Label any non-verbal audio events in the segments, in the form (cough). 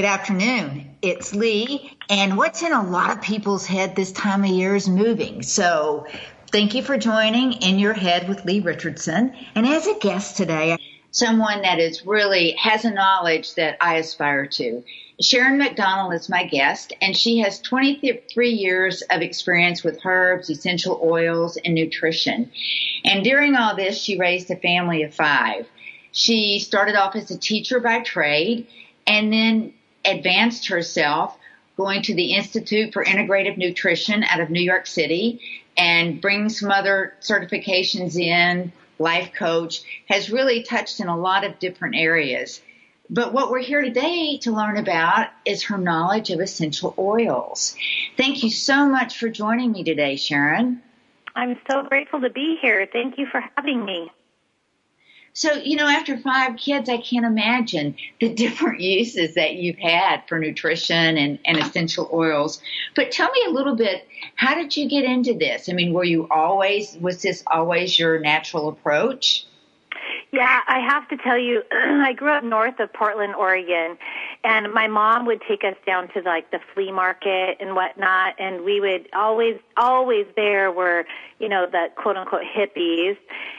Good afternoon. It's Lee. And what's in a lot of people's head this time of year is moving. So thank you for joining In Your Head with Lee Richardson. And as a guest today, someone that is really has a knowledge that I aspire to. Sharon McDonald is my guest, and she has 23 years of experience with herbs, essential oils, and nutrition. And during all this, she raised a family of five. She started off as a teacher by trade and then advanced herself going to the Institute for Integrative Nutrition out of New York City and bring some other certifications in, life coach, has really touched in a lot of different areas. But what we're here today to learn about is her knowledge of essential oils. Thank you so much for joining me today, Sharon. I'm so grateful to be here. Thank you for having me. So, you know, after five kids, I can't imagine the different (laughs) uses that you've had for nutrition and, and essential oils. But tell me a little bit, how did you get into this? I mean, were you always, was this always your natural approach? Yeah, I have to tell you, (clears throat) I grew up north of Portland, Oregon, and my mom would take us down to like the flea market and whatnot, and we would always, always there were, you know, the quote unquote hippies,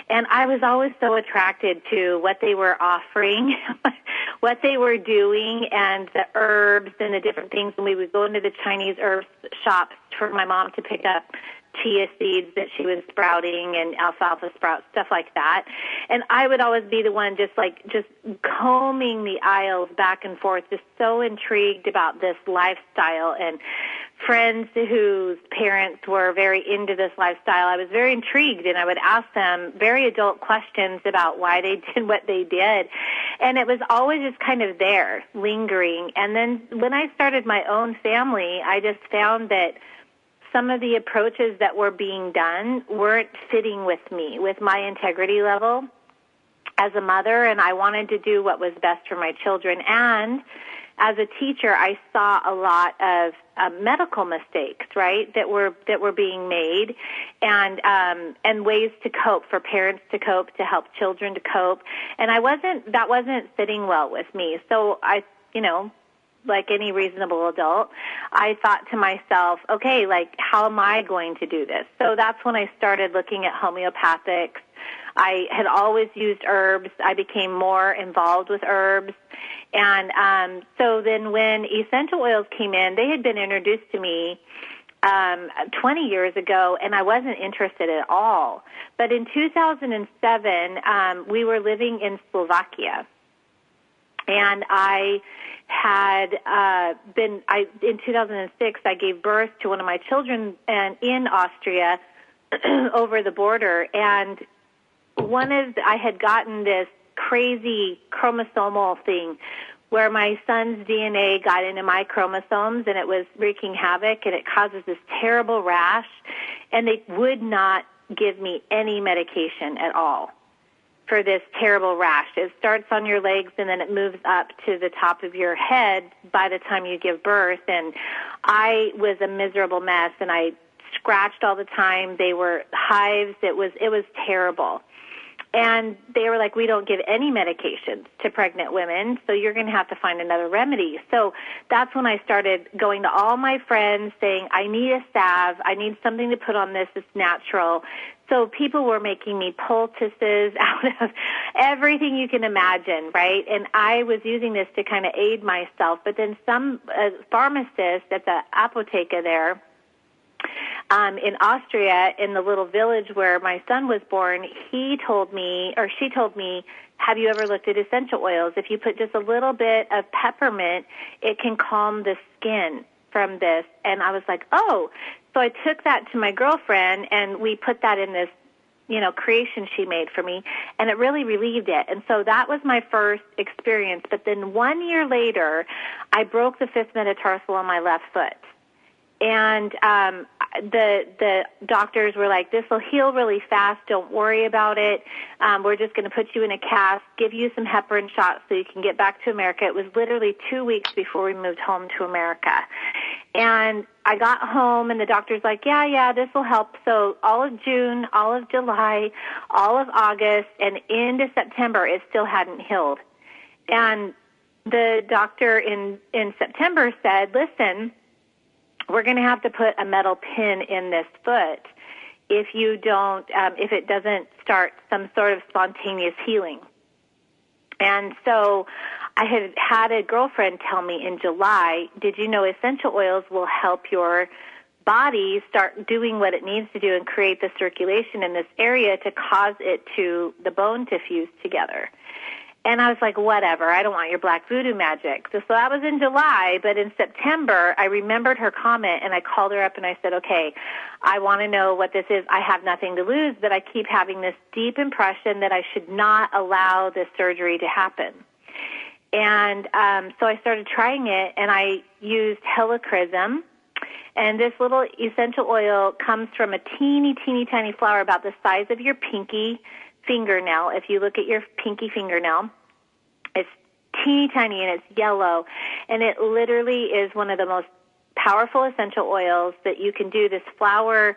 and I was always so attracted to what they were offering, (laughs) what they were doing, and the herbs and the different things. And we would go into the Chinese herb shops for my mom to pick up chia seeds that she was sprouting and alfalfa sprouts, stuff like that. And I would always be the one just like, just combing the aisles back and forth, just so intrigued about this lifestyle and friends whose parents were very into this lifestyle. I was very intrigued and I would ask them very adult questions about why they (laughs) did what they did. And it was always just kind of there, lingering. And then when I started my own family, I just found that some of the approaches that were being done weren't fitting with me, with my integrity level as a mother, and I wanted to do what was best for my children. And as a teacher, I saw a lot of uh, medical mistakes, right, that were that were being made, and um, and ways to cope for parents to cope, to help children to cope. And I wasn't that wasn't fitting well with me. So I, you know, like any reasonable adult, I thought to myself, okay, like how am I going to do this? So that's when I started looking at homeopathics. I had always used herbs. I became more involved with herbs. And um, so then when essential oils came in, they had been introduced to me um, 20 years ago, and I wasn't interested at all. But in 2007, um, we were living in Slovakia, and I had uh, been I in 2006 I gave birth to one of my children and in Austria (clears throat) over the border. And one of I had gotten this crazy chromosomal thing where my son's DNA got into my chromosomes and it was wreaking havoc and it causes this terrible rash. And they would not give me any medication at all for this terrible rash. It starts on your legs and then it moves up to the top of your head by the time you give birth. And I was a miserable mess and I scratched all the time. They were hives. It was, it was terrible. And they were like, we don't give any medications to pregnant women, so you're going to have to find another remedy. So that's when I started going to all my friends saying, I need a salve. I need something to put on this that's natural. So people were making me poultices (laughs) out of everything you can imagine, right? And I was using this to kind of aid myself. But then some uh, pharmacist at the apotheca there, um, in Austria, in the little village where my son was born, he told me, or she told me, have you ever looked at essential oils? If you put just a little bit of peppermint, it can calm the skin from this. And I was like, oh. So I took that to my girlfriend and we put that in this, you know, creation she made for me and it really relieved it. And so that was my first experience. But then one year later, I broke the fifth metatarsal on my left foot and um, the the doctors were like, "This will heal really fast. Don't worry about it. Um, we're just going to put you in a cast, give you some heparin shots so you can get back to America." It was literally two weeks before we moved home to America, and I got home, and the doctor's like, "Yeah, yeah, this will help." So all of June, all of July, all of August, and into September, it still hadn't healed, and the doctor in in September said, "Listen, we're going to have to put a metal pin in this foot if you don't um, if it doesn't start some sort of spontaneous healing." And so I had had a girlfriend tell me in July, "Did you know essential oils will help your body start doing what it needs to do and create the circulation in this area to cause it to the bone to fuse together?" And I was like, whatever, I don't want your black voodoo magic. So, so that was in July, but in September, I remembered her comment and I called her up and I said, okay, I want to know what this is. I have nothing to lose, but I keep having this deep impression that I should not allow this surgery to happen. And um, so I started trying it and I used helichrysum. And this little essential oil comes from a teeny, teeny, tiny flower about the size of your pinky fingernail. If you look at your pinky fingernail, it's teeny tiny and it's yellow. And it literally is one of the most powerful essential oils that you can do. This flower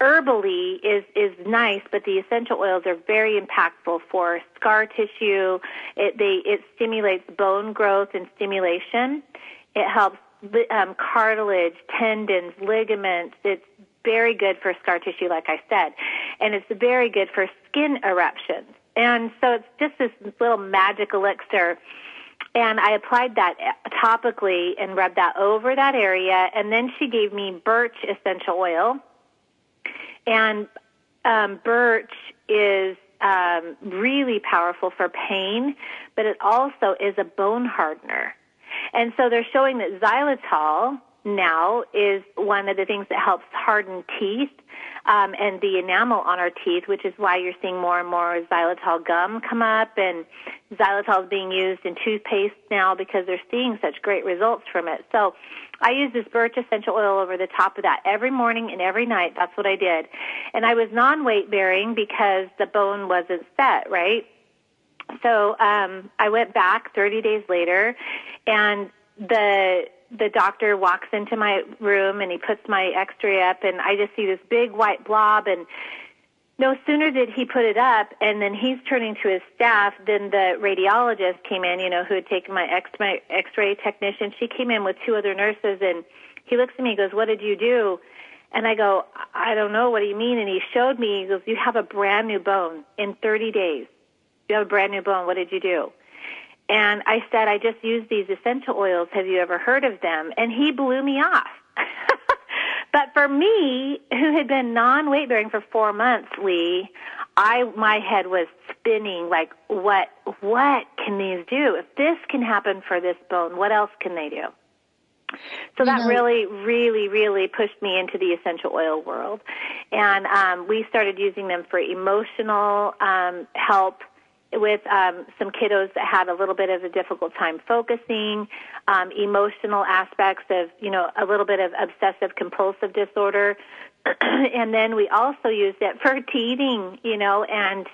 herbally is is nice, but the essential oils are very impactful for scar tissue. It they it stimulates bone growth and stimulation. It helps um, cartilage, tendons, ligaments. It's very good for scar tissue, like I said, and it's very good for skin eruptions. And so it's just this little magic elixir. And I applied that topically and rubbed that over that area. And then she gave me birch essential oil. And um, birch is um, really powerful for pain, but it also is a bone hardener. And so they're showing that xylitol, now is one of the things that helps harden teeth um, and the enamel on our teeth, which is why you're seeing more and more xylitol gum come up, and xylitol is being used in toothpaste now because they're seeing such great results from it. So I use this birch essential oil over the top of that every morning and every night. That's what I did. And I was non-weight bearing because the bone wasn't set, right? So um, I went back 30 days later, and the the doctor walks into my room and he puts my x-ray up and I just see this big white blob and no sooner did he put it up and then he's turning to his staff than the radiologist came in, you know, who had taken my x my x-ray technician. She came in with two other nurses and he looks at me and goes, "What did you do?" And I go, "I don't know. What do you mean?" And he showed me. He goes, "You have a brand new bone in 30 days. You have a brand new bone. What did you do?" And I said, I just use these essential oils. Have you ever heard of them? And he blew me off. (laughs) but for me, who had been non-weight bearing for four months, Lee, I, my head was spinning like, what, what can these do? If this can happen for this bone, what else can they do? So that really, really, really pushed me into the essential oil world. And um, we started using them for emotional um, help, with um, some kiddos that had a little bit of a difficult time focusing, um, emotional aspects of, you know, a little bit of obsessive compulsive disorder. (clears throat) and then we also used it for (laughs) teething, you know, and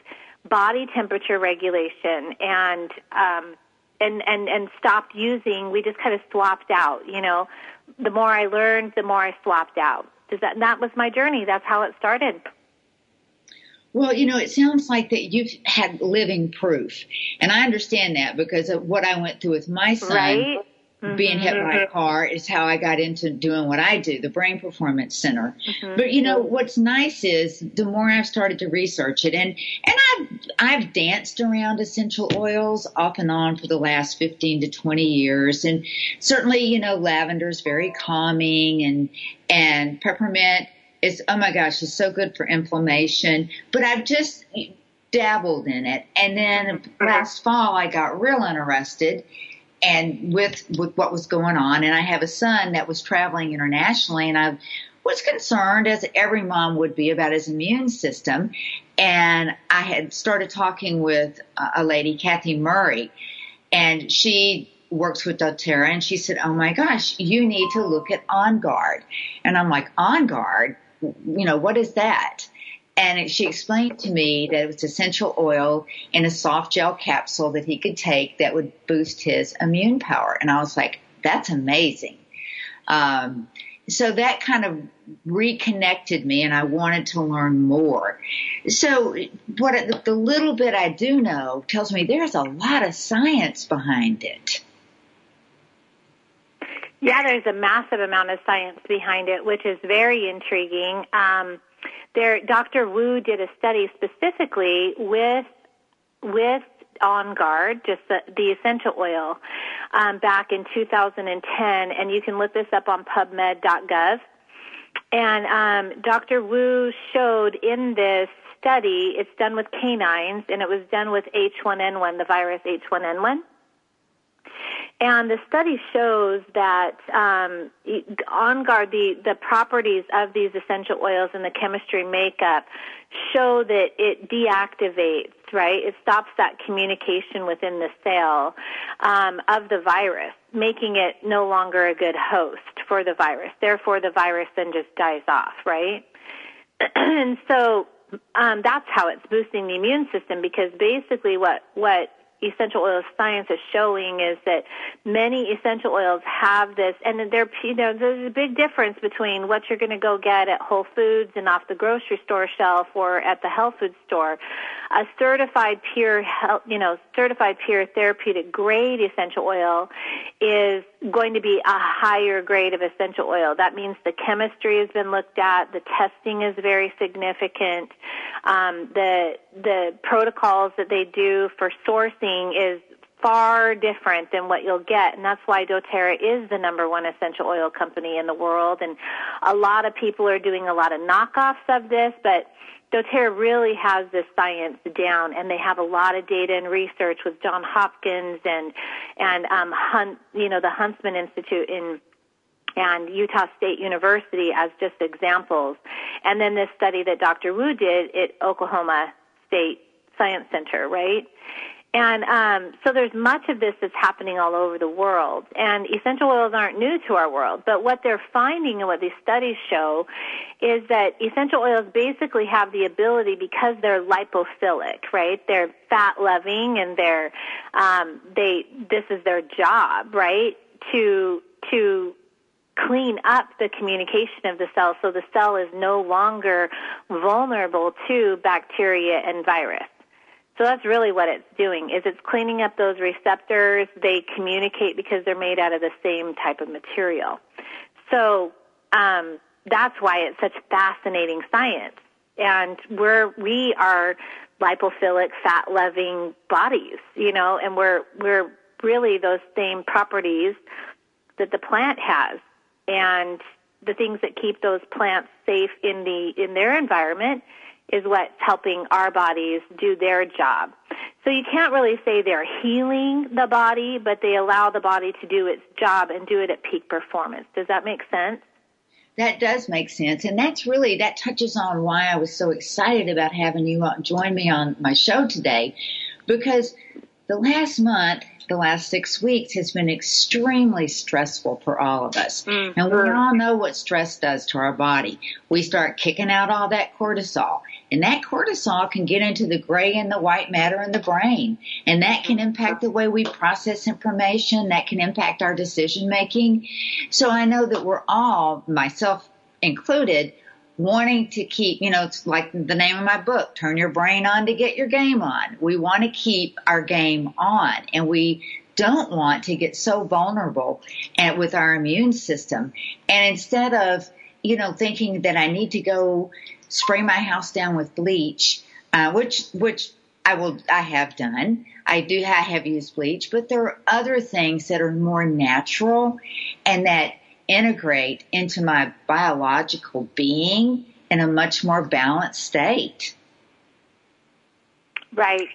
body temperature regulation and, um, and, and, and stopped using, we just kind of swapped out, you know. The more I learned, the more I swapped out. Does that, that was my journey. That's how it started. Well, you know, it sounds like that you've had living proof. And I understand that because of what I went through with my son. Right? Mm-hmm. Being hit by a mm-hmm. car is how I got into doing what I do, the Brain Performance Center. Mm-hmm. But you know, what's nice is the more I've started to research it and, and I've, I've danced around essential oils off and on for the last 15 to 20 years. And certainly, you know, lavender is very calming and, and peppermint is, oh my gosh, it's so good for inflammation. But I've just dabbled in it. And then last fall I got real interested and with, with what was going on. And I have a son that was traveling internationally and I was concerned as every mom would be about his immune system. And I had started talking with a lady, Kathy Murray, and she works with doTERRA and she said, Oh my gosh, you need to look at On Guard. And I'm like, On Guard? You know, what is that? And she explained to me that it was essential oil in a soft gel capsule that he could take that would boost his immune power. And I was like, that's amazing. Um, so that kind of reconnected me and I wanted to learn more. So what the little bit I do know tells me there's a lot of science behind it. Yeah, there's a massive amount of science behind it, which is very intriguing. Um, there, Dr. Wu did a study specifically with with On Guard, just the, the essential oil, um, back in 2010, and you can look this up on PubMed.gov. And um, Dr. Wu showed in this study, it's done with canines, and it was done with H1N1, the virus H1N1. And the study shows that um, on guard, the, the properties of these essential oils and the chemistry makeup show that it deactivates, right? It stops that communication within the cell um, of the virus, making it no longer a good host for the virus. Therefore, the virus then just dies off, right? (clears throat) and so um, that's how it's boosting the immune system because basically what what essential oil science is showing is that many essential oils have this, and there, you know, there's a big difference between what you're going to go get at Whole Foods and off the grocery store shelf or at the health food store. A certified pure, health, you know, certified pure therapeutic grade essential oil is going to be a higher grade of essential oil. That means the chemistry has been looked at, the testing is very significant, um, the the protocols that they do for sourcing is far different than what you'll get and that's why doTERRA is the number one essential oil company in the world and a lot of people are doing a lot of knockoffs of this but doTERRA really has this science down and they have a lot of data and research with john hopkins and and um hunt you know the huntsman institute in and Utah State University as just examples. And then this study that Dr. Wu did at Oklahoma State Science Center, right? And um, so there's much of this that's happening all over the world. And essential oils aren't new to our world, but what they're finding and what these studies show is that essential oils basically have the ability because they're lipophilic, right? They're fat loving and they're um, they this is their job, right? To to clean up the communication of the cell so the cell is no longer vulnerable to bacteria and virus. So that's really what it's doing is it's cleaning up those receptors. They communicate because they're made out of the same type of material. So um, that's why it's such fascinating science. And we're we are lipophilic, fat loving bodies, you know, and we're we're really those same properties that the plant has and the things that keep those plants safe in the in their environment is what's helping our bodies do their job. So you can't really say they're healing the body, but they allow the body to do its job and do it at peak performance. Does that make sense? That does make sense. And that's really, that touches on why I was so excited about having you join me on my show today. Because the last month the last six weeks has been extremely stressful for all of us. Mm-hmm. And we all know what stress does to our body. We start kicking out all that cortisol. And that cortisol can get into the gray and the white matter in the brain. And that can impact the way we process information. That can impact our decision making. So I know that we're all, myself included, wanting to keep, you know, it's like the name of my book, turn your brain on to get your game on. We want to keep our game on and we don't want to get so vulnerable with our immune system. And instead of, you know, thinking that I need to go spray my house down with bleach, uh, which, which I will, I have done. I do, have used bleach, but there are other things that are more natural and that integrate into my biological being in a much more balanced state. Right.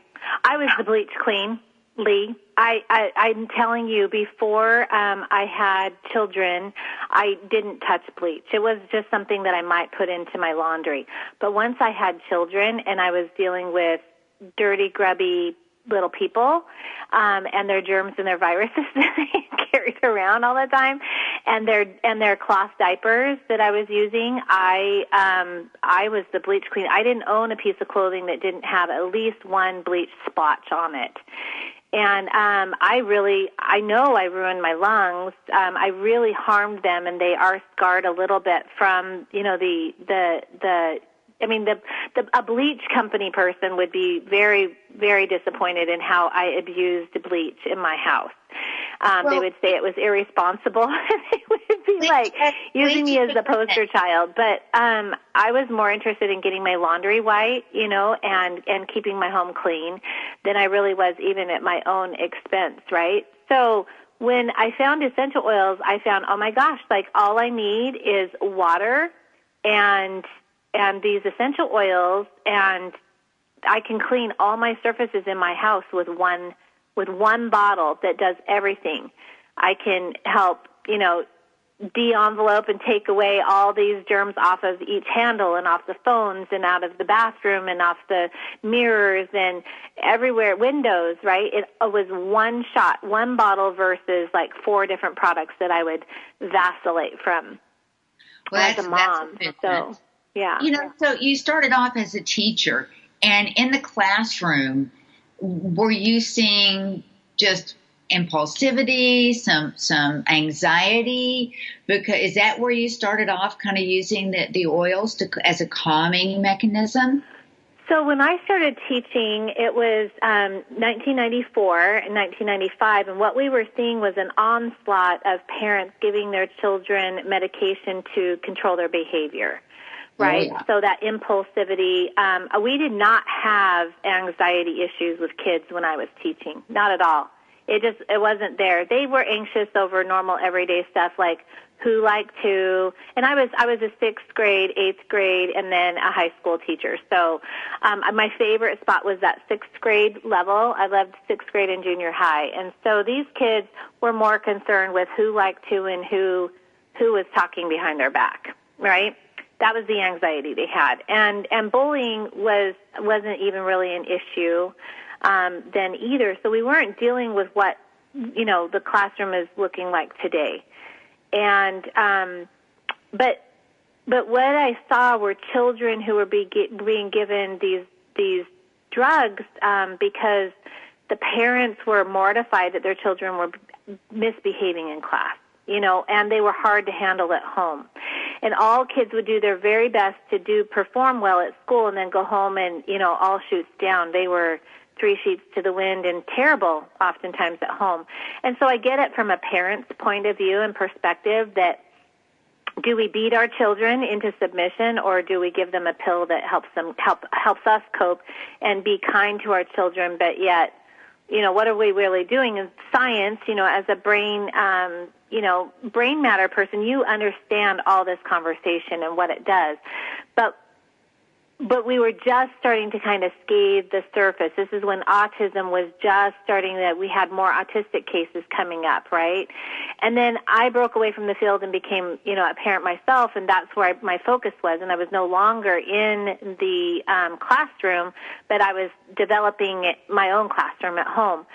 I was the bleach queen, Lee. I, I I'm telling you, before um, I had children, I didn't touch bleach. It was just something that I might put into my laundry. But once I had children and I was dealing with dirty, grubby little people um, and their germs and their viruses (laughs) that they carried around all the time and their and their cloth diapers that I was using I um I was the bleach queen I didn't own a piece of clothing that didn't have at least one bleach splotch on it and um I really I know I ruined my lungs um I really harmed them and they are scarred a little bit from you know the the the I mean, the, the a bleach company person would be very, very disappointed in how I abused bleach in my house. Um, well, they would say it was irresponsible. (laughs) they would be like using me as the poster child. But um, I was more interested in getting my laundry white, you know, and and keeping my home clean than I really was even at my own expense, right? So when I found essential oils, I found, oh my gosh, like all I need is water and and these essential oils and I can clean all my surfaces in my house with one with one bottle that does everything. I can help, you know, de-envelope and take away all these germs off of each handle and off the phones and out of the bathroom and off the mirrors and everywhere windows right? It was one shot one bottle versus like four different products that i would vacillate from well, as a mom. so yeah. You know so you started off as a teacher and in the classroom were you seeing just impulsivity, some some anxiety? Because is that where you started off, kind of using the, the oils to, as a calming mechanism? So when I started teaching, it was um, 1994 and 1995, and what we were seeing was an onslaught of parents giving their children medication to control their behavior right? Oh, yeah. So that impulsivity. Um, we did not have anxiety issues with kids when I was teaching, not at all. It just it wasn't there. They were anxious over normal everyday stuff like who liked who, and I was I was a sixth grade, eighth grade, and then a high school teacher. So um, my favorite spot was that sixth grade level. I loved sixth grade and junior high, and so these kids were more concerned with who liked who and who who was talking behind their back, right? That was the anxiety they had, and and bullying was wasn't even really an issue um, then either. So we weren't dealing with what you know the classroom is looking like today, and um, but but what I saw were children who were be, being given these these drugs um, because the parents were mortified that their children were misbehaving in class, you know, and they were hard to handle at home. And all kids would do their very best to do perform well at school and then go home and, you know, all shoots down. They were three sheets to the wind and terrible oftentimes at home. And so I get it from a parent's point of view and perspective that do we beat our children into submission or do we give them a pill that helps them help helps us cope and be kind to our children but yet you know what are we really doing in science you know as a brain um you know brain matter person you understand all this conversation and what it does but but we were just starting to kind of scathe the surface. This is when autism was just starting that we had more autistic cases coming up, right? And then I broke away from the field and became, you know, a parent myself, and that's where I, my focus was. And I was no longer in the um, classroom, but I was developing my own classroom at home.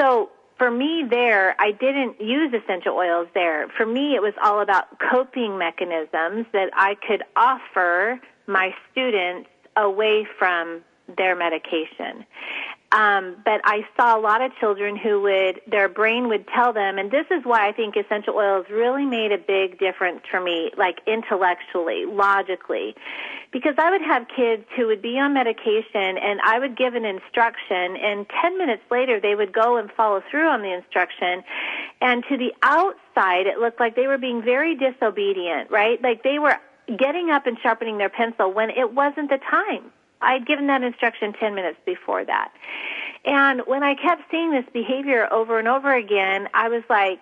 So for me there, I didn't use essential oils there. For me, it was all about coping mechanisms that I could offer my students away from their medication. Um, but I saw a lot of children who would, their brain would tell them, and this is why I think essential oils really made a big difference for me, like intellectually, logically. Because I would have kids who would be on medication and I would give an instruction and 10 minutes later they would go and follow through on the instruction. And to the outside, it looked like they were being very disobedient, right? Like they were getting up and sharpening their pencil when it wasn't the time. I'd given that instruction 10 minutes before that. And when I kept seeing this behavior over and over again, I was like,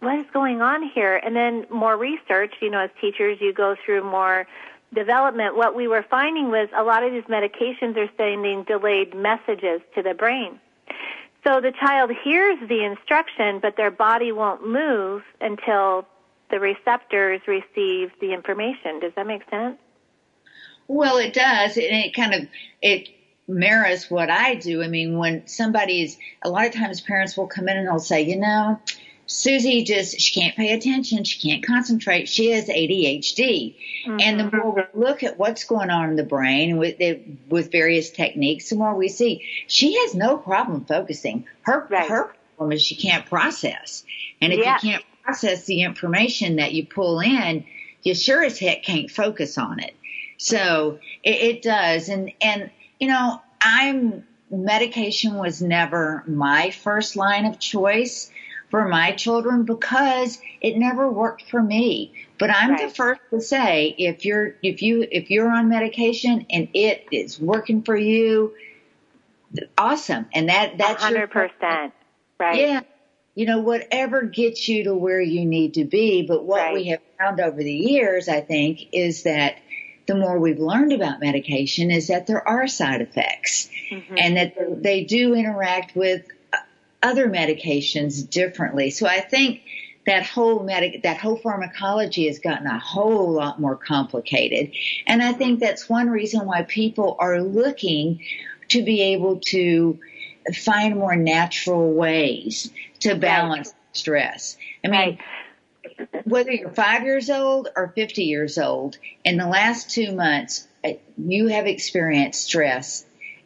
what is going on here? And then more research, you know, as teachers, you go through more development. What we were finding was a lot of these medications are sending delayed messages to the brain. So the child hears the instruction, but their body won't move until the receptors receive the information. Does that make sense? Well, it does, and it kind of it mirrors what I do. I mean, when somebody's a lot of times parents will come in and they'll say, you know, Susie just she can't pay attention, she can't concentrate, she has ADHD. Mm-hmm. And the more we look at what's going on in the brain with with various techniques, the more we see she has no problem focusing. Her right. her problem is she can't process, and if yeah. you can't process the information that you pull in, you sure as heck can't focus on it. So it, it does. And, and, you know, I'm, medication was never my first line of choice. for my children because it never worked for me. But I'm right. the first to say if you're if you if you're on medication and it is working for you, awesome. And that that's 100%. right. Yeah. You know, whatever gets you to where you need to be. But what right. we have found over the years, I think, is that the more we've learned about medication is that there are side effects mm-hmm. and that they do interact with other medications differently. So I think that whole medic, that whole pharmacology has gotten a whole lot more complicated. And I think that's one reason why people are looking to be able to find more natural ways to balance right. stress. I mean, right whether you're five years old or 50 years old, in the last two months, uh, you have experienced stress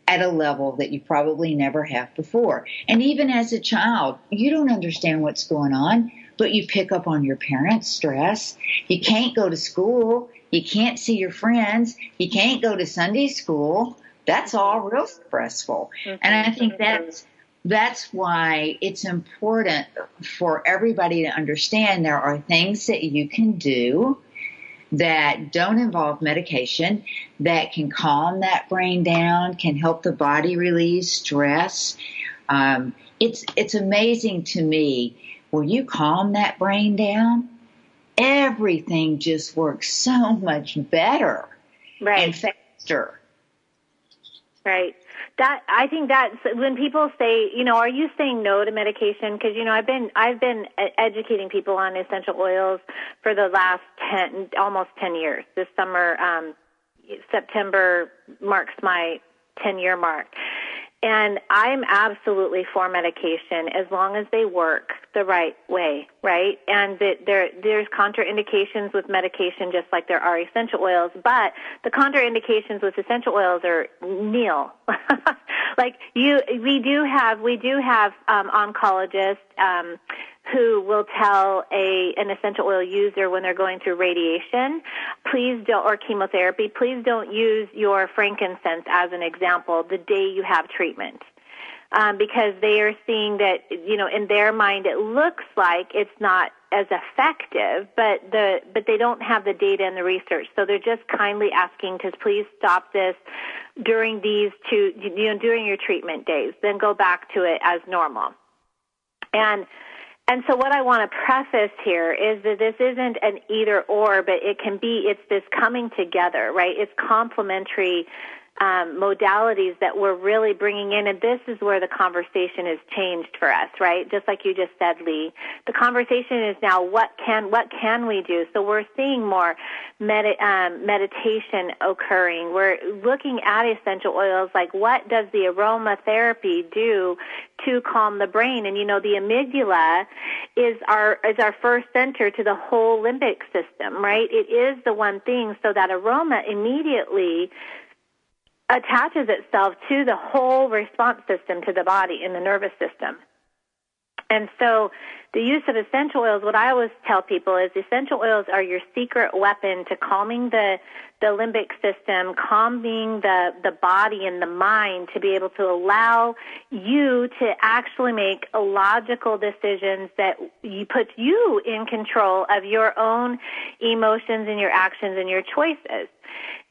at a level that you probably never have before. And even as a child, you don't understand what's going on, but you pick up on your parents' stress. You can't go to school. You can't see your friends. You can't go to Sunday school. That's all real stressful. And I think that's that's why it's important for everybody to understand there are things that you can do that don't involve medication that can calm that brain down, can help the body release stress. Um, it's it's amazing to me when you calm that brain down, everything just works so much better right. and faster. Right that I think that's when people say, you know, are you saying no to medication? Because you know, I've been I've been educating people on essential oils for the last ten, almost ten years. This summer, um, September marks my ten year mark, and I'm absolutely for medication as long as they work the right way, right? And that there there's contraindications with medication just like there are essential oils, but the contraindications with essential oils are nil. (laughs) like you we do have we do have um oncologists um who will tell a an essential oil user when they're going through radiation, please don't or chemotherapy, please don't use your frankincense as an example the day you have treatment. Um, because they are seeing that, you know, in their mind it looks like it's not as effective, but the but they don't have the data and the research, so they're just kindly asking to please stop this during these two, you know, during your treatment days, then go back to it as normal. And and so what I want to preface here is that this isn't an either or, but it can be, it's this coming together, right? It's complementary um, modalities that we're really bringing in, and this is where the conversation has changed for us, right? Just like you just said, Lee. The conversation is now what can what can we do? So we're seeing more med- um, meditation occurring. We're looking at essential oils, like what does the aromatherapy do to calm the brain? And you know, the amygdala is our is our first center to the whole limbic system, right? It is the one thing, so that aroma immediately attaches itself to the whole response system to the body in the nervous system. And so the use of essential oils, what I always tell people is essential oils are your secret weapon to calming the, the limbic system, calming the, the body and the mind to be able to allow you to actually make logical decisions that you put you in control of your own emotions and your actions and your choices.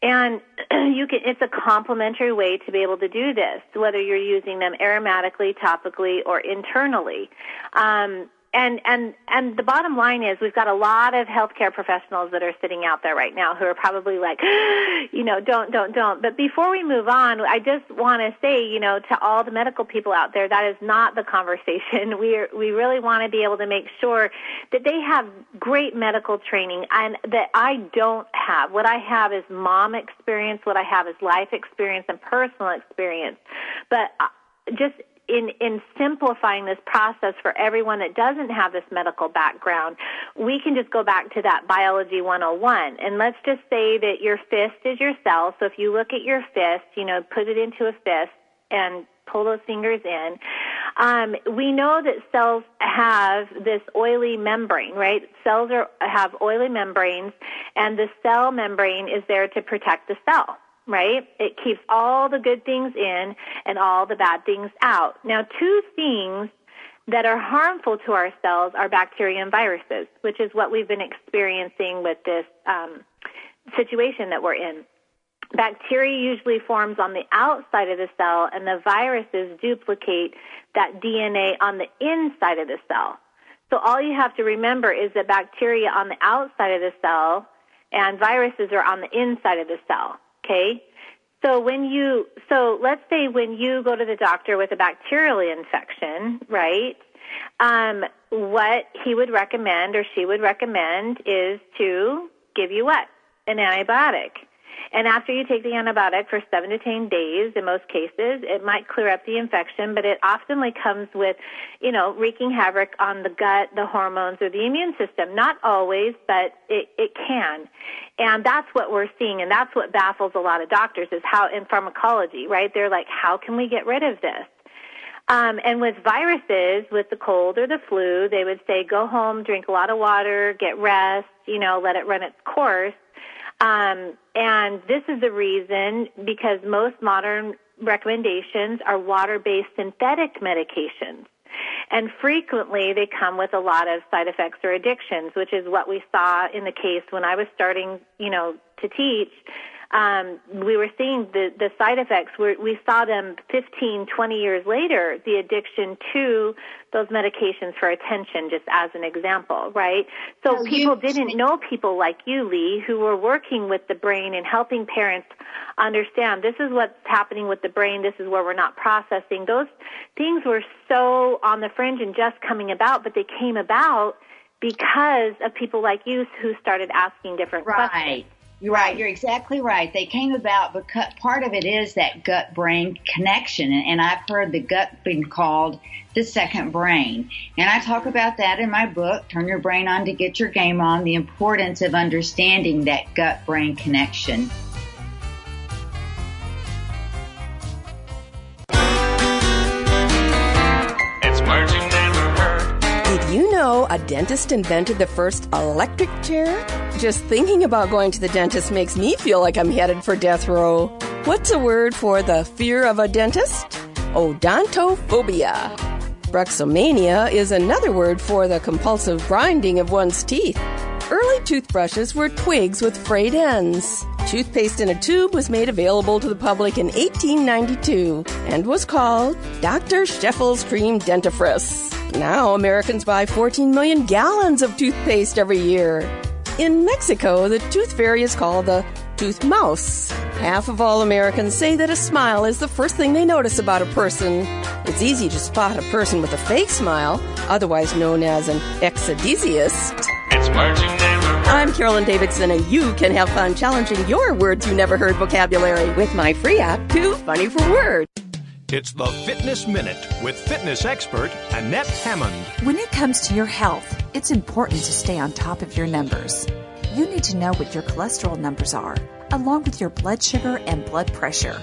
And (clears throat) you can, it's a complementary way to be able to do this, whether you're using them aromatically, topically, or internally. Um, and and and the bottom line is we've got a lot of healthcare professionals that are sitting out there right now who are probably like (gasps) you know don't don't don't. But before we move on i just want to say you know to all the medical people out there that is not the conversation. (laughs) We are, we really want to be able to make sure that they have great medical training and that i don't have what i have is mom experience what i have is life experience and personal experience. But uh, just in, in simplifying this process for everyone that doesn't have this medical background, we can just go back to that biology 101. And let's just say that your fist is your cell. So if you look at your fist, you know, put it into a fist and pull those fingers in. Um, we know that cells have this oily membrane, right? Cells are, have oily membranes, and the cell membrane is there to protect the cell right? It keeps all the good things in and all the bad things out. Now, two things that are harmful to our cells are bacteria and viruses, which is what we've been experiencing with this um, situation that we're in. Bacteria usually forms on the outside of the cell, and the viruses duplicate that DNA on the inside of the cell. So all you have to remember is that bacteria on the outside of the cell and viruses are on the inside of the cell. Okay? So when you, so let's say when you go to the doctor with a bacterial infection, right? Um, what he would recommend or she would recommend is to give you what? An antibiotic. And after you take the antibiotic for seven to ten days, in most cases, it might clear up the infection, but it often comes with, you know, wreaking havoc on the gut, the hormones, or the immune system. Not always, but it, it can. And that's what we're seeing, and that's what baffles a lot of doctors is how in pharmacology, right? They're like, how can we get rid of this? Um, and with viruses, with the cold or the flu, they would say go home, drink a lot of water, get rest, you know, let it run its course. Um, and this is the reason because most modern recommendations are water-based synthetic medications. And frequently they come with a lot of side effects or addictions, which is what we saw in the case when I was starting, you know, to teach um, we were seeing the, the side effects. we we saw them 15, 20 years later, the addiction to those medications for attention, just as an example, right? So people you, didn't know people like you, Lee, who were working with the brain and helping parents understand this is what's happening with the brain, this is where we're not processing. Those things were so on the fringe and just coming about, but they came about because of people like you who started asking different right. questions. You're right. You're exactly right. They came about because part of it is that gut brain connection. And, I've heard the gut being called the second brain. And I talk about that in my book, Turn Your Brain On to Get Your Game On, the importance of understanding that gut brain connection. Know a dentist invented the first electric chair? Just thinking about going to the dentist makes me feel like I'm headed for death row. What's a word for the fear of a dentist? Odontophobia. Bruxomania is another word for the compulsive grinding of one's teeth. Early toothbrushes were twigs with frayed ends. Toothpaste in a tube was made available to the public in 1892 and was called Dr. Sheffield's Cream Dentifrice. Now Americans buy 14 million gallons of toothpaste every year. In Mexico, the tooth fairy is called the tooth mouse. Half of all Americans say that a smile is the first thing they notice about a person. It's easy to spot a person with a fake smile, otherwise known as an exedesiast. It's heard. I'm Carolyn Davidson, and you can have fun challenging your words you never heard vocabulary with my free app, Too Funny for Words. It's the Fitness Minute with fitness expert Annette Hammond. When it comes to your health, it's important to stay on top of your numbers. You need to know what your cholesterol numbers are, along with your blood sugar and blood pressure.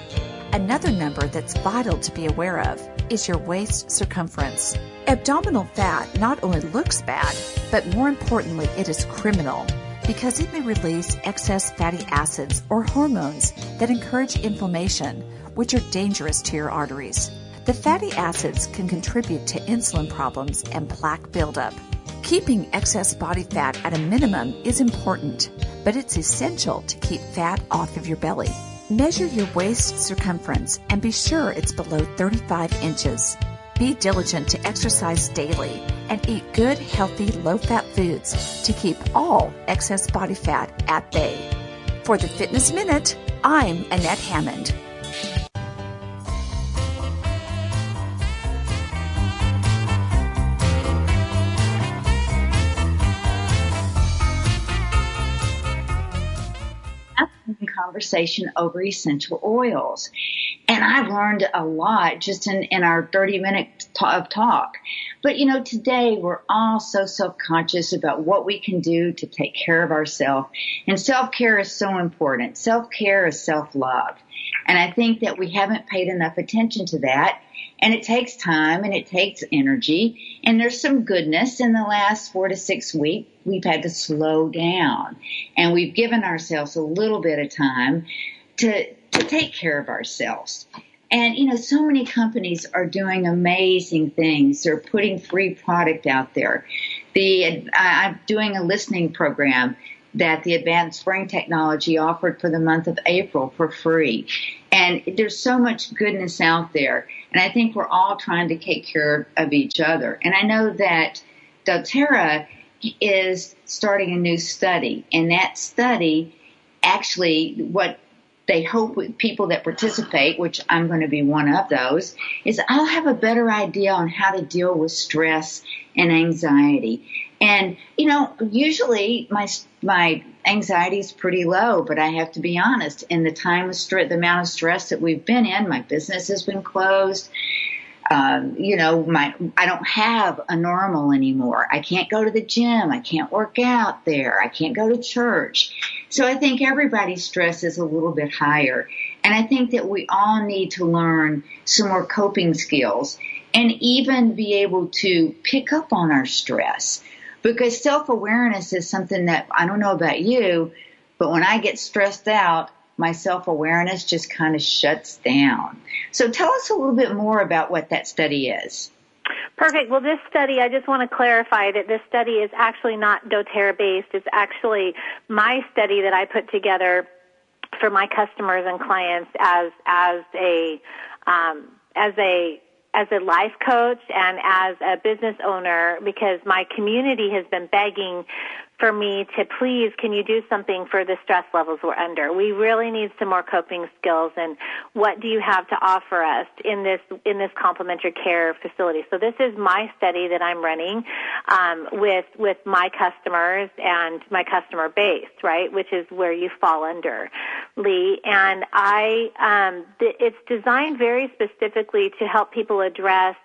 Another number that's vital to be aware of is your waist circumference. Abdominal fat not only looks bad, but more importantly, it is criminal because it may release excess fatty acids or hormones that encourage inflammation which are dangerous to your arteries. The fatty acids can contribute to insulin problems and plaque buildup. Keeping excess body fat at a minimum is important, but it's essential to keep fat off of your belly. Measure your waist circumference and be sure it's below 35 inches. Be diligent to exercise daily and eat good, healthy, low fat foods to keep all excess body fat at bay. For the Fitness Minute, I'm Annette Hammond. Conversation over essential oils. And I've learned a lot just in, in our 30 minutes of talk. But you know, today we're all so self-conscious about what we can do to take care of ourselves. And self-care is so important. Self-care is self-love. And I think that we haven't paid enough attention to that. And it takes time and it takes energy. And there's some goodness in the last four to six weeks. We've had to slow down and we've given ourselves a little bit of time to, to take care of ourselves. And, you know, so many companies are doing amazing things. They're putting free product out there. The, I'm doing a listening program that the Advanced Brain Technology offered for the month of April for free. And there's so much goodness out there. And I think we're all trying to take care of each other. And I know that doTERRA is starting a new study. And that study actually, what they hope with people that participate, which I'm going to be one of those, is I'll have a better idea on how to deal with stress and anxiety. And, you know, usually my, my anxiety is pretty low, but I have to be honest, in the time of stress, the amount of stress that we've been in, my business has been closed. Um, you know, my, I don't have a normal anymore. I can't go to the gym. I can't work out there. I can't go to church. So I think everybody's stress is a little bit higher. And I think that we all need to learn some more coping skills and even be able to pick up on our stress because self awareness is something that I don't know about you, but when I get stressed out, my self awareness just kind of shuts down. So tell us a little bit more about what that study is. Perfect. Well, this study, I just want to clarify that this study is actually not doTERRA based. It's actually my study that I put together for my customers and clients as as a um, as a as a life coach and as a business owner because my community has been begging for me to please can you do something for the stress levels we're under? We really need some more coping skills and what do you have to offer us in this in this complementary care facility? So this is my study that i'm running um, with with my customers and my customer base right which is where you fall under lee. And i um, th- it's designed very specifically to help people address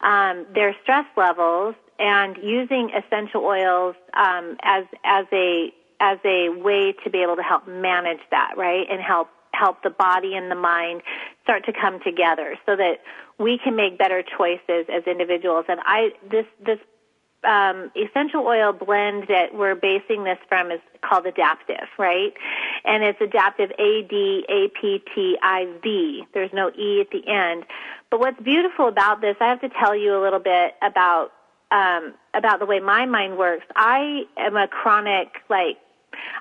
um, their stress levels and using essential oils um, as as a as a way to be able to help manage that, right, and help help the body and the mind start to come together so that we can make better choices as individuals. And I this this um, essential oil blend that we're basing this from is called Adaptiv, right? And it's Adaptiv A D A P T I V. There's no E at the end. But what's beautiful about this, I have to tell you a little bit about um, about the way my mind works. I am a chronic like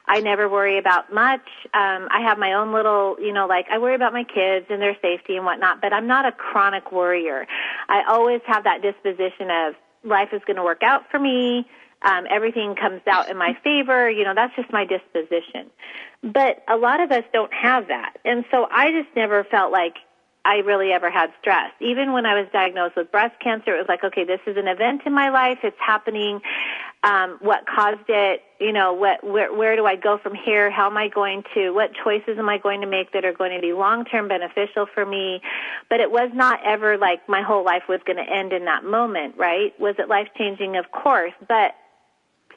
I never worry about much. Um, I have my own little, you know, like I worry about my kids and their safety and whatnot, but I'm not a chronic worrier. I always have that disposition of life is going to work out for me. Um, everything comes out in my favor. You know, that's just my disposition. But a lot of us don't have that. And so I just never felt like I really ever had stress. Even when I was diagnosed with breast cancer, it was like, okay, this is an event in my life. It's happening. Um, what caused it? You know, what, where, where do I go from here? How am I going to, what choices am I going to make that are going to be long-term beneficial for me? But it was not ever like my whole life was going to end in that moment, right? Was it life-changing? Of course. But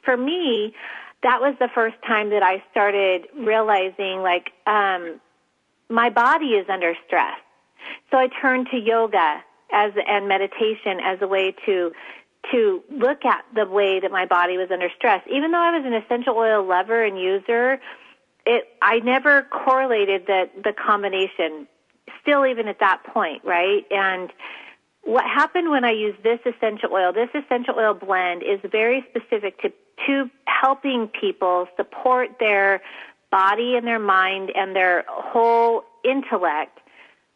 for me, that was the first time that I started realizing like, um, my body is under stress so I turned to yoga as and meditation as a way to to look at the way that my body was under stress. Even though I was an essential oil lover and user, it I never correlated the the combination. Still, even at that point, right? And what happened when I used this essential oil, this essential oil blend is very specific to, to helping people support their body and their mind and their whole intellect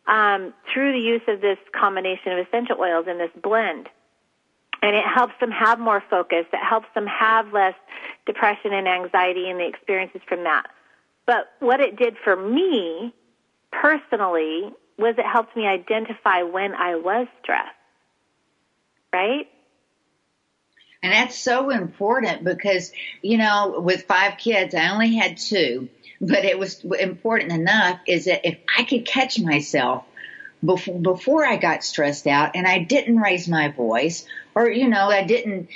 um, through the use of this combination of essential oils in this blend. And it helps them have more focus. It helps them have less depression and anxiety and the experiences from that. But what it did for me personally was it helped me identify when I was stressed. Right? And that's so important because, you know, with five kids, I only had two but it was important enough is that if I could catch myself before, before I got stressed out and I didn't raise my voice or, you know, I didn't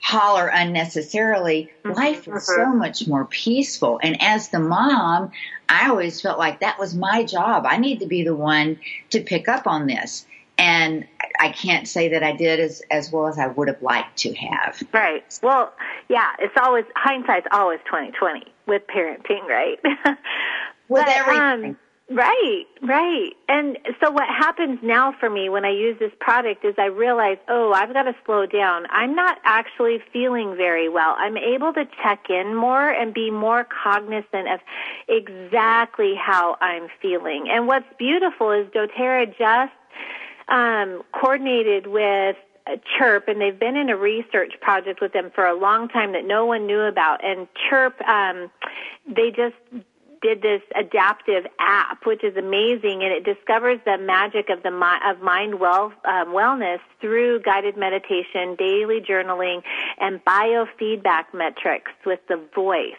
holler unnecessarily, mm-hmm. life was so mm-hmm. much more peaceful. And as the mom, I always felt like that was my job. I need to be the one to pick up on this. And I can't say that I did as, as well as I would have liked to have. Right. Well, yeah, it's always, hindsight's always 2020 with parenting, right? (laughs) with but, everything. Um, Right, right. And so what happens now for me when I use this product is I realize, oh, I've got to slow down. I'm not actually feeling very well. I'm able to check in more and be more cognizant of exactly how I'm feeling. And what's beautiful is doTERRA just um, coordinated with Chirp, and they've been in a research project with them for a long time that no one knew about. And Chirp, um, they just did this Adaptiv app, which is amazing, and it discovers the magic of the of mind well um, wellness through guided meditation, daily journaling, and biofeedback metrics with the voice.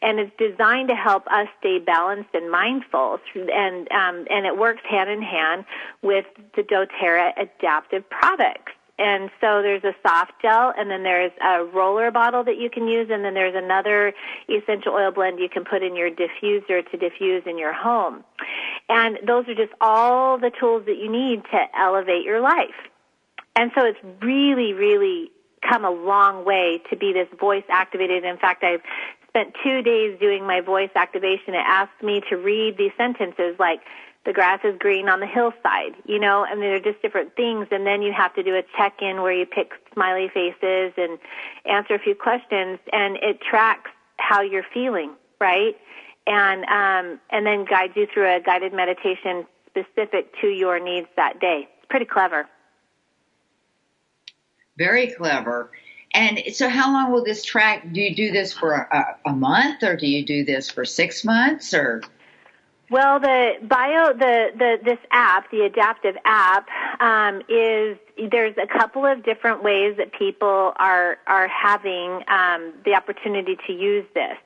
And it's designed to help us stay balanced and mindful, and um, and it works hand in hand with the doTERRA Adaptiv products. And so there's a soft gel, and then there's a roller bottle that you can use, and then there's another essential oil blend you can put in your diffuser to diffuse in your home. And those are just all the tools that you need to elevate your life. And so it's really, really come a long way to be this voice activated. In fact, I've spent two days doing my voice activation. It asked me to read these sentences like, the grass is green on the hillside, you know, and they're just different things. And then you have to do a check in where you pick smiley faces and answer a few questions, and it tracks how you're feeling, right? And um, and then guides you through a guided meditation specific to your needs that day. It's pretty clever. Very clever. And so, how long will this track? Do you do this for a, a month, or do you do this for six months, or? Well, the bio, the, the, this app, the Adaptiv app, um, is, there's a couple of different ways that people are, are having, um, the opportunity to use this.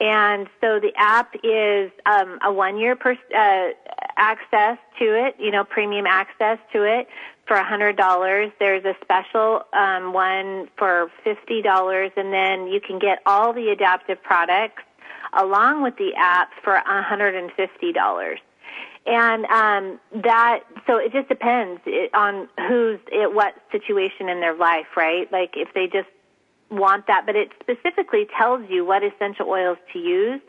And so the app is, um, a one year per, uh, access to it, you know, premium access to it for a hundred dollars. There's a special, um, one for fifty dollars and then you can get all the Adaptiv products along with the app for $150. And um, that, so it just depends on who's at what situation in their life, right? Like if they just want that, but it specifically tells you what essential oils to use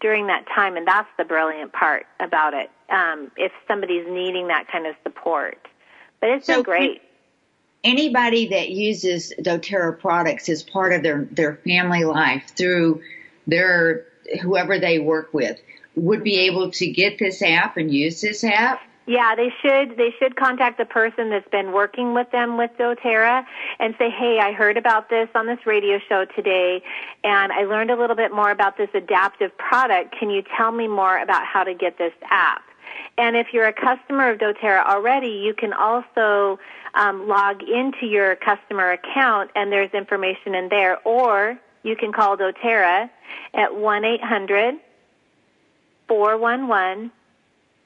during that time, and that's the brilliant part about it. Um, if somebody's needing that kind of support, but it's so been great. Anybody that uses doTERRA products is part of their their family life through their whoever they work with would be able to get this app and use this app? Yeah, they should. They should contact the person that's been working with them with doTERRA and say, "Hey, I heard about this on this radio show today, and I learned a little bit more about this Adaptiv product. Can you tell me more about how to get this app?" And if you're a customer of doTERRA already, you can also um, log into your customer account, and there's information in there, or you can call doTERRA at 1 800 411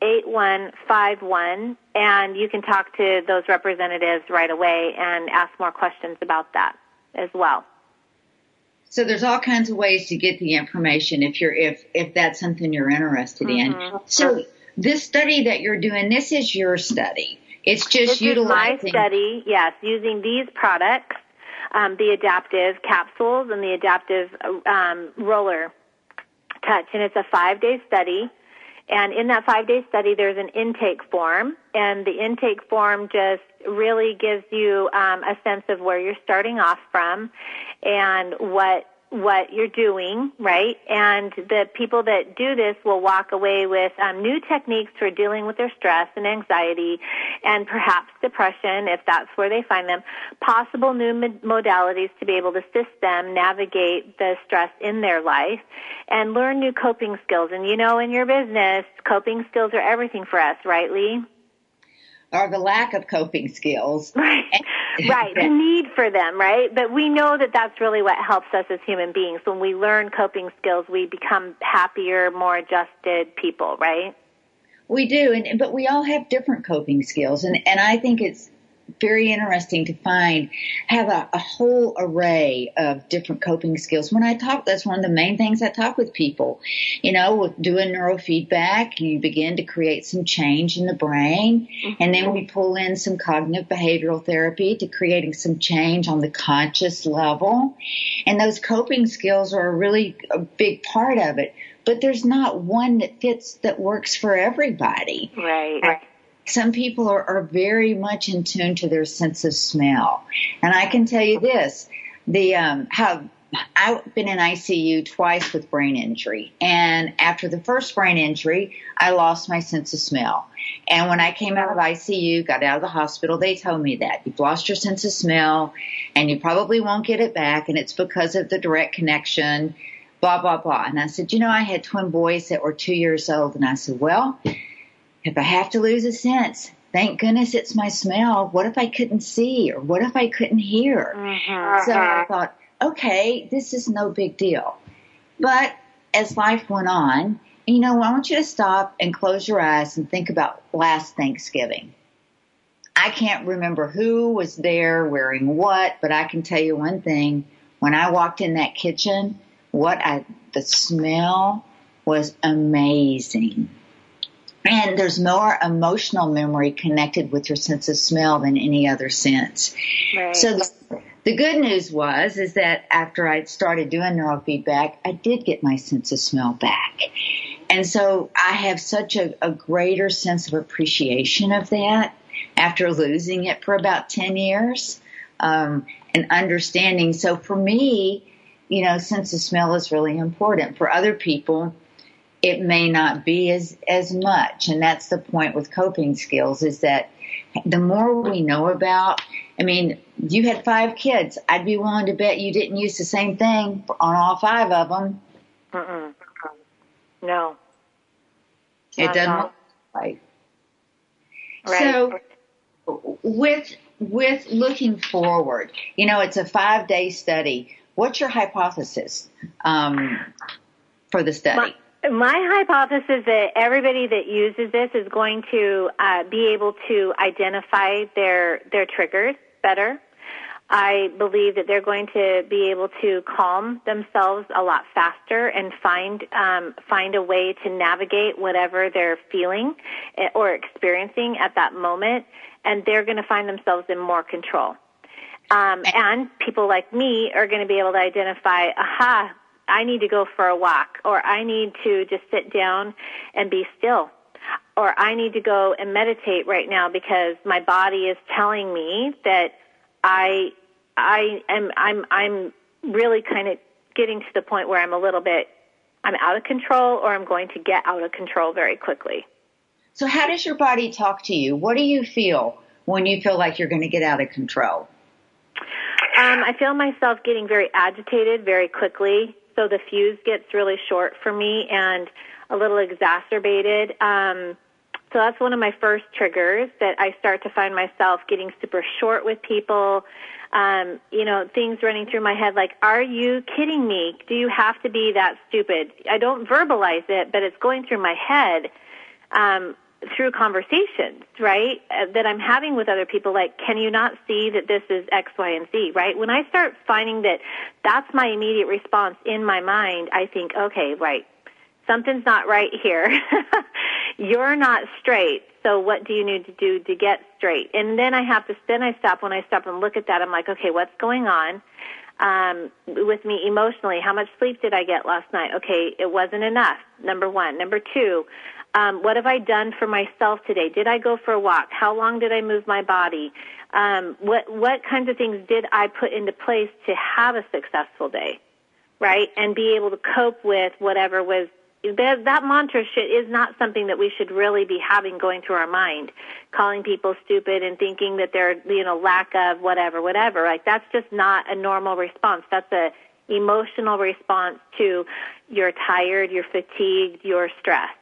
8151 and you can talk to those representatives right away and ask more questions about that as well. So there's all kinds of ways to get the information if you're if if that's something you're interested mm-hmm. in. So this study that you're doing, this is your study. It's just this utilizing my study, yes, using these products um, the Adaptiv capsules and the Adaptiv um, roller touch. And it's a five day study. And in that five day study, there's an intake form. And the intake form just really gives you um, a sense of where you're starting off from and what what you're doing, right? And the people that do this will walk away with um, new techniques for dealing with their stress and anxiety and perhaps depression, if that's where they find them, possible new modalities to be able to assist them navigate the stress in their life and learn new coping skills. And you know, in your business, coping skills are everything for us, right, Lee? Or the lack of coping skills. Right. (laughs) right. The need for them, right? But we know that that's really what helps us as human beings. When we learn coping skills, we become happier, more adjusted people, right? We do. And, but we all have different coping skills. And, and I think it's very interesting to find have a, a, whole array of different coping skills. When I talk, that's one of the main things I talk with people. You know, with doing neurofeedback, you begin to create some change in the brain, mm-hmm. and then we pull in some cognitive behavioral therapy to creating some change on the conscious level. And those coping skills are a really a big part of it. But there's not one that fits that works for everybody. Right. Some people are, are very much in tune to their sense of smell. And I can tell you this, the, um, how, I've been in ICU twice with brain injury. And after the first brain injury, I lost my sense of smell. And when I came out of ICU, got out of the hospital, they told me that you've lost your sense of smell and you probably won't get it back. And it's because of the direct connection, blah, blah, blah. And I said, you know, I had twin boys that were two years old. And I said, well, if I have to lose a sense, thank goodness it's my smell. What if I couldn't see or what if I couldn't hear? Mm-hmm. So I thought, okay, this is no big deal. But as life went on, you know, I want you to stop and close your eyes and think about last Thanksgiving. I can't remember who was there wearing what, but I can tell you one thing. When I walked in that kitchen, what I, the smell was amazing. And there's more emotional memory connected with your sense of smell than any other sense. Right. So the, the good news was, is that after I started doing neurofeedback, I did get my sense of smell back. And so I have such a, a greater sense of appreciation of that after losing it for about 10 years, um, and understanding. So for me, you know, sense of smell is really important. For other people, it may not be as, as much. And that's the point with coping skills is that the more we know about, I mean, you had five kids. I'd be willing to bet you didn't use the same thing on all five of them. Mm-mm. No. It doesn't right. Right. So with with looking forward, you know, it's a five day study. What's your hypothesis um, for the study? My- my hypothesis is that everybody that uses this is going to uh, be able to identify their their triggers better. I believe that they're going to be able to calm themselves a lot faster and find um, find a way to navigate whatever they're feeling eh, or experiencing at that moment, and they're going to find themselves in more control. Um, and people like me are going to be able to identify, aha, I need to go for a walk or I need to just sit down and be still or I need to go and meditate right now because my body is telling me that I I am I'm I'm really kind of getting to the point where I'm a little bit I'm out of control or I'm going to get out of control very quickly. So how does your body talk to you? What do you feel when you feel like you're going to get out of control? Um, I feel myself getting very agitated very quickly so the fuse gets really short for me and a little exacerbated. Um, so that's one of my first triggers that I start to find myself getting super short with people. Um, you know, things running through my head like, are you kidding me? Do you have to be that stupid? I don't verbalize it, but it's going through my head. Um, through conversations, right, uh, that I'm having with other people, like, can you not see that this is X, Y, and Z, right? When I start finding that that's my immediate response in my mind, I think, okay, right, something's not right here. (laughs) You're not straight. So what do you need to do to get straight? And then I have to, then I stop, when I stop and look at that, I'm like, okay, what's going on? Um, with me emotionally, how much sleep did I get last night? Okay, it wasn't enough. Number one. Number two, um, what have I done for myself today? Did I go for a walk? How long did I move my body? Um, what what kinds of things did I put into place to have a successful day, right? And be able to cope with whatever was that, that mantra shit is not something that we should really be having going through our mind, calling people stupid and thinking that they're you know lack of whatever whatever. Like that's just not a normal response. That's a emotional response to you're tired, you're fatigued, you're stressed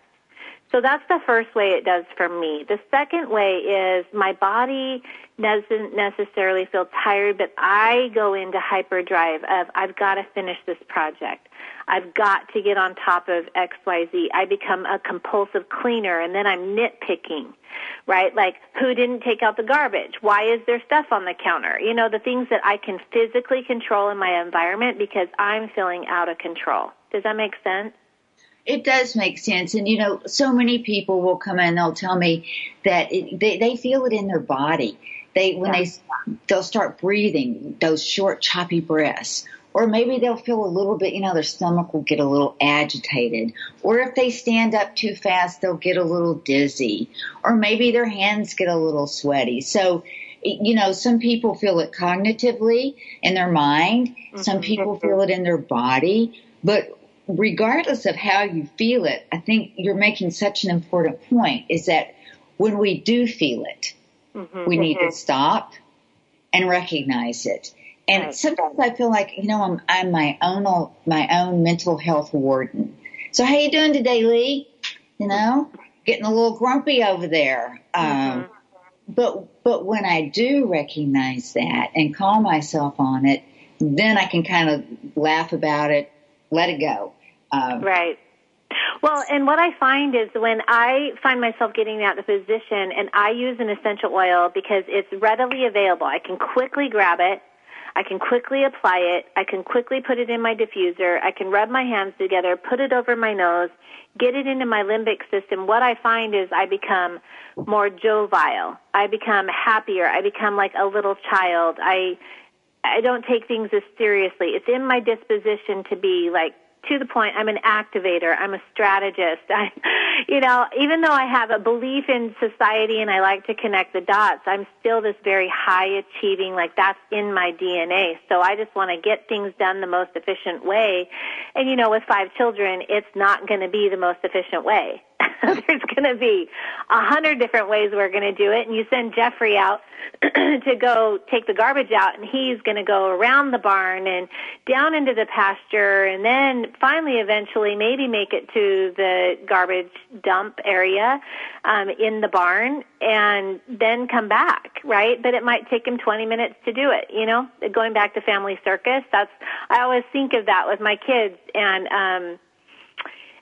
So that's the first way it does for me. The second way is my body doesn't necessarily feel tired, but I go into hyperdrive of I've got to finish this project. I've got to get on top of XYZ. I become a compulsive cleaner and then I'm nitpicking, right? Like, who didn't take out the garbage? Why is there stuff on the counter? You know, the things that I can physically control in my environment because I'm feeling out of control. Does that make sense? It does make sense. And you know, so many people will come in, they'll tell me that it, they, they feel it in their body. They, when yeah. they, they'll start breathing those short, choppy breaths. Or maybe they'll feel a little bit, you know, their stomach will get a little agitated. Or if they stand up too fast, they'll get a little dizzy. Or maybe their hands get a little sweaty. So, you know, some people feel it cognitively in their mind. Mm-hmm. Some people feel it in their body. But regardless of how you feel it, I think you're making such an important point is that when we do feel it, mm-hmm, we need mm-hmm. to stop and recognize it. And right. sometimes I feel like, you know, I'm, I'm my own, my own mental health warden. So how you doing today, Lee? You know, getting a little grumpy over there. Um, mm-hmm. but, but when I do recognize that and call myself on it, then I can kind of laugh about it, let it go. Um, right. Well, and what I find is when I find myself getting out of position and I use an essential oil because it's readily available, I can quickly grab it, I can quickly apply it, I can quickly put it in my diffuser, I can rub my hands together, put it over my nose, get it into my limbic system. What I find is I become more jovial. I become happier. I become like a little child. I I don't take things as seriously. It's in my disposition to be like to the point I'm an activator, I'm a strategist. (laughs) I, you know, even though I have a belief in society and I like to connect the dots, I'm still this very high achieving, like that's in my DNA. So I just want to get things done the most efficient way. And you know, with five children, it's not going to be the most efficient way. (laughs) There's going to be a hundred different ways we're going to do it. And you send Jeffrey out (clears throat) to go take the garbage out and he's going to go around the barn and down into the pasture and then finally eventually maybe make it to the garbage dump area um, in the barn and then come back, right? But it might take him 20 minutes to do it, you know, going back to family circus. That's, I always think of that with my kids and, um,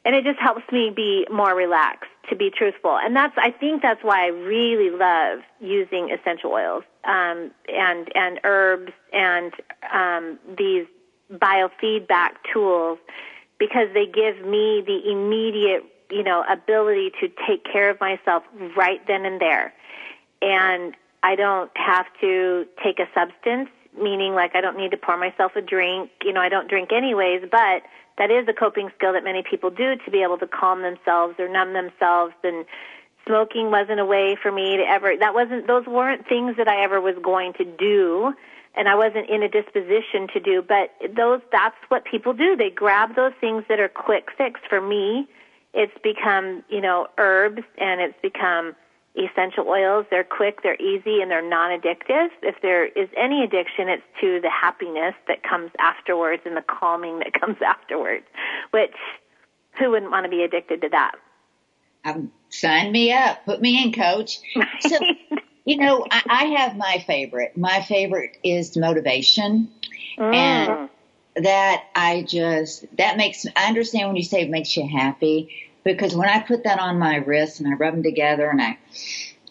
and it just helps me be more relaxed to be truthful. And that's i think that's why i really love using essential oils um, and and herbs and um, these biofeedback tools because they give me the immediate you know ability to take care of myself right then and there. And i don't have to take a substance meaning like i don't need to pour myself a drink you know i don't drink anyways but that is a coping skill that many people do to be able to calm themselves or numb themselves. And smoking wasn't a way for me to ever that wasn't those weren't things that I ever was going to do. And I wasn't in a disposition to do but those that's what people do. They grab those things that are quick fix. For me it's become you know herbs and it's become essential oils. They're quick, they're easy, and they're non-addictive. If there is any addiction, it's to the happiness that comes afterwards and the calming that (laughs) comes afterwards, which who wouldn't want to be addicted to that? Um, sign me up. Put me in, coach. So, you know, I, I have my favorite. My favorite is motivation. Mm. And that I just, that makes, I understand when you say it makes you happy because when I put that on my wrist and I rub them together and I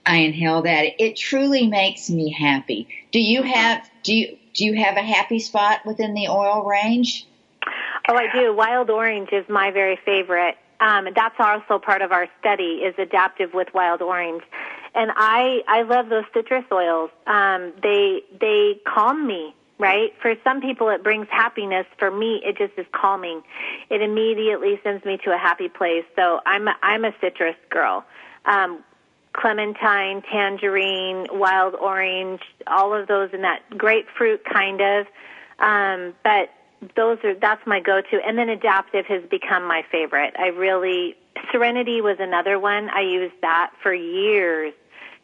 I inhale that, it truly makes me happy. Do you have do you do you have a happy spot within the oil range? Oh, I do. Wild orange is my very favorite. Um, that's also part of our study is Adaptiv with wild orange, and I I love those citrus oils. Um, they they calm me right? For some people, it brings happiness. For me, it just is calming. It immediately sends me to a happy place. So I'm a, I'm a citrus girl. Um, clementine, tangerine, wild orange, all of those in that grapefruit kind of. Um, but those are that's my go-to. And then Adaptiv has become my favorite. I really Serenity was another one. I used that for years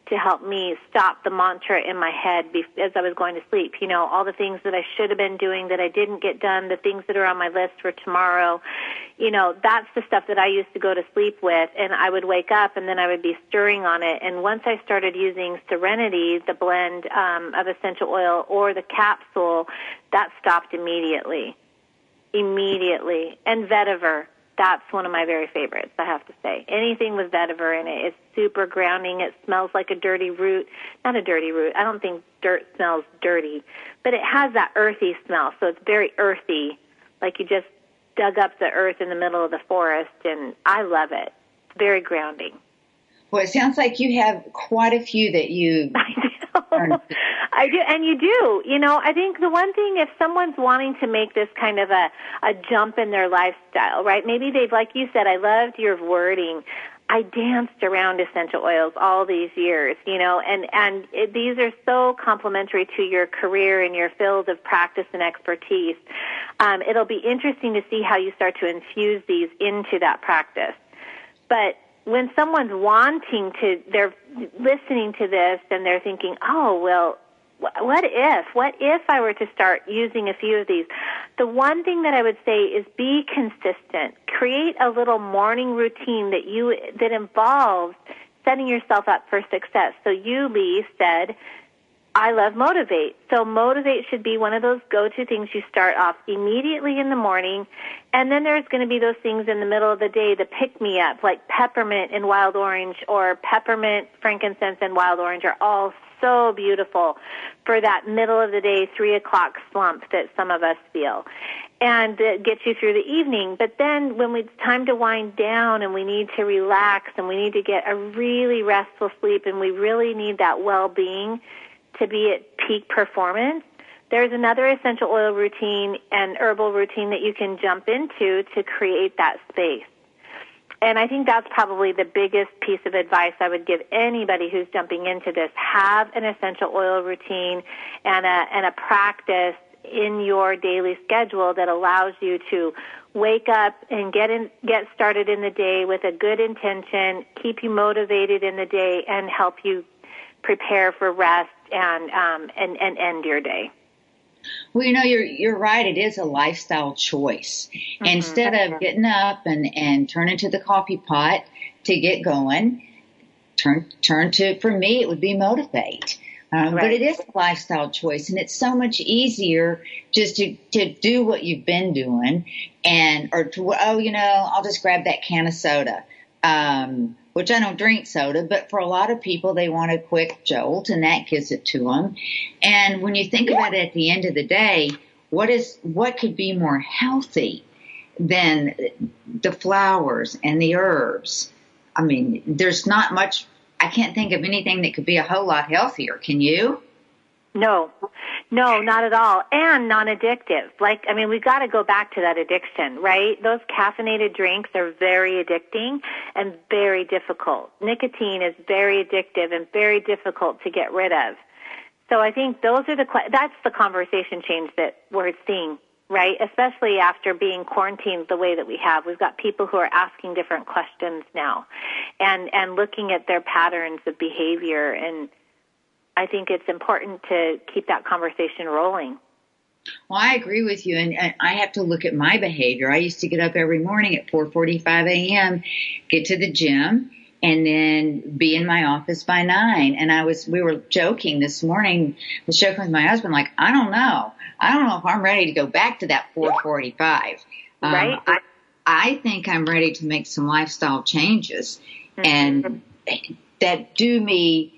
to help me stop the mantra in my head as I was going to sleep. You know, all the things that I should have been doing that I didn't get done, the things that are on my list for tomorrow. You know, that's the stuff that I used to go to sleep with, and I would wake up and then I would be stirring on it. And once I started using Serenity, the blend um, of essential oil or the capsule, that stopped immediately. Immediately. And vetiver that's one of my very favorites, I have to say. Anything with vetiver in it is super grounding. It smells like a dirty root. Not a dirty root. I don't think dirt smells dirty, but it has that earthy smell. So it's very earthy, like you just dug up the earth in the middle of the forest, and I love it. It's very grounding. Well, it sounds like you have quite a few that you. (laughs) (laughs) I do. And you do. You know, I think the one thing, if someone's wanting to make this kind of a a jump in their lifestyle, right? Maybe they've, like you said, I loved your wording. I danced around essential oils all these years, you know, and and it, these are so complementary to your career and your field of practice and expertise. Um, it'll be interesting to see how you start to infuse these into that practice. But when someone's wanting to, they're listening to this and they're thinking, oh, well, what if? What if I were to start using a few of these? The one thing that I would say is be consistent. Create a little morning routine that you that involves setting yourself up for success. So you, Lee, said, I love Motivate. So Motivate should be one of those go-to things you start off immediately in the morning. And then there's going to be those things in the middle of the day the pick me up, like peppermint and wild orange or peppermint, frankincense, and wild orange are all so beautiful for that middle of the day, three o'clock slump that some of us feel. And it gets you through the evening. But then when it's time to wind down and we need to relax and we need to get a really restful sleep and we really need that well-being to be at peak performance, there's another essential oil routine and herbal routine that you can jump into to create that space. And I think that's probably the biggest piece of advice I would give anybody who's jumping into this. Have an essential oil routine and a, and a practice in your daily schedule that allows you to wake up and get in, get started in the day with a good intention, keep you motivated in the day, and help you prepare for rest and um, and and end your day. Well, you know, you're you're right. It is a lifestyle choice. Mm-hmm. Instead of getting up and and turning to the coffee pot to get going, turn turn to for me it would be motivate. Um, right. But it is a lifestyle choice, and it's so much easier just to to do what you've been doing, and or to oh, you know, I'll just grab that can of soda. Um, which I don't drink soda, but for a lot of people, they want a quick jolt and that gives it to them. And when you think about it at the end of the day, what is, what could be more healthy than the flowers and the herbs? I mean, there's not much, I can't think of anything that could be a whole lot healthier. Can you? No, no, not at all. And non-addictive. Like, I mean, we've got to go back to that addiction, right? Those caffeinated drinks are very addicting and very difficult. Nicotine is very addictive and very difficult to get rid of. So I think those are the, that's the conversation change that we're seeing, right? Especially after being quarantined the way that we have. We've got people who are asking different questions now and, and looking at their patterns of behavior and, I think it's important to keep that conversation rolling. Well, I agree with you, and I have to look at my behavior. I used to get up every morning at 4:45 a.m., get to the gym, and then be in my office by nine. And I was, we were joking this morning, I was joking with my husband, like, I don't know, I don't know if I'm ready to go back to that 4:45. Um, right. I, I think I'm ready to make some lifestyle changes, mm-hmm. and that do me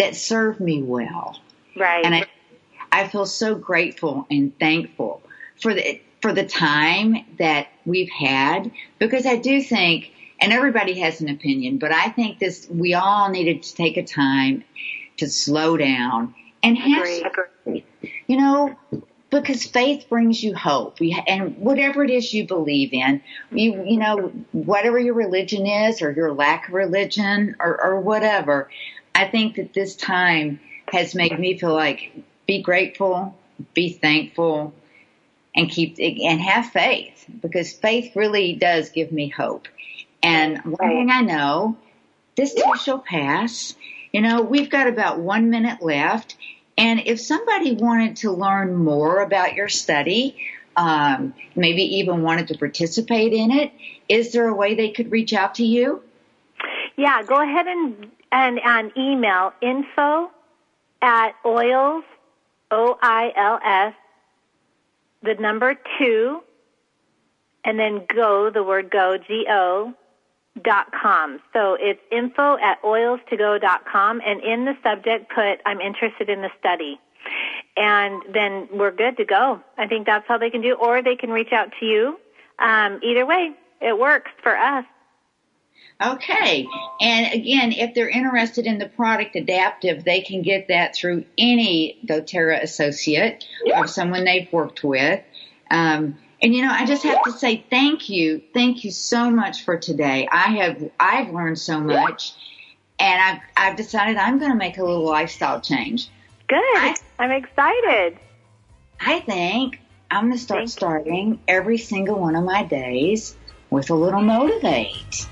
that serve me well. Right. And I, I feel so grateful and thankful for the, for the time that we've had because I do think, and everybody has an opinion, but I think this, we all needed to take a time to slow down and have, you know, because faith brings you hope and whatever it is you believe in, you, you know, whatever your religion is or your lack of religion or, or whatever, I think that this time has made me feel like be grateful, be thankful, and keep and have faith because faith really does give me hope. And one thing I know, this too shall pass. you know, we've got about one minute left. And if somebody wanted to learn more about your study, um, maybe even wanted to participate in it, is there a way they could reach out to you? Yeah, go ahead and and, and email info at oils o i l s the number two and then go the word go g o dot com. So it's info at oilstogo dot com and in the subject put I'm interested in the study. And then we're good to go. I think that's how they can do or they can reach out to you. Um, either way, it works for us. Okay. And again, if they're interested in the product Adaptiv, they can get that through any doTERRA associate or someone they've worked with. Um, and you know, I just have to say thank you. Thank you so much for today. I have, I've learned so much and I've, I've decided I'm going to make a little lifestyle change. Good. I, am excited. I think I'm going to start starting every single one of my days with a little motivate.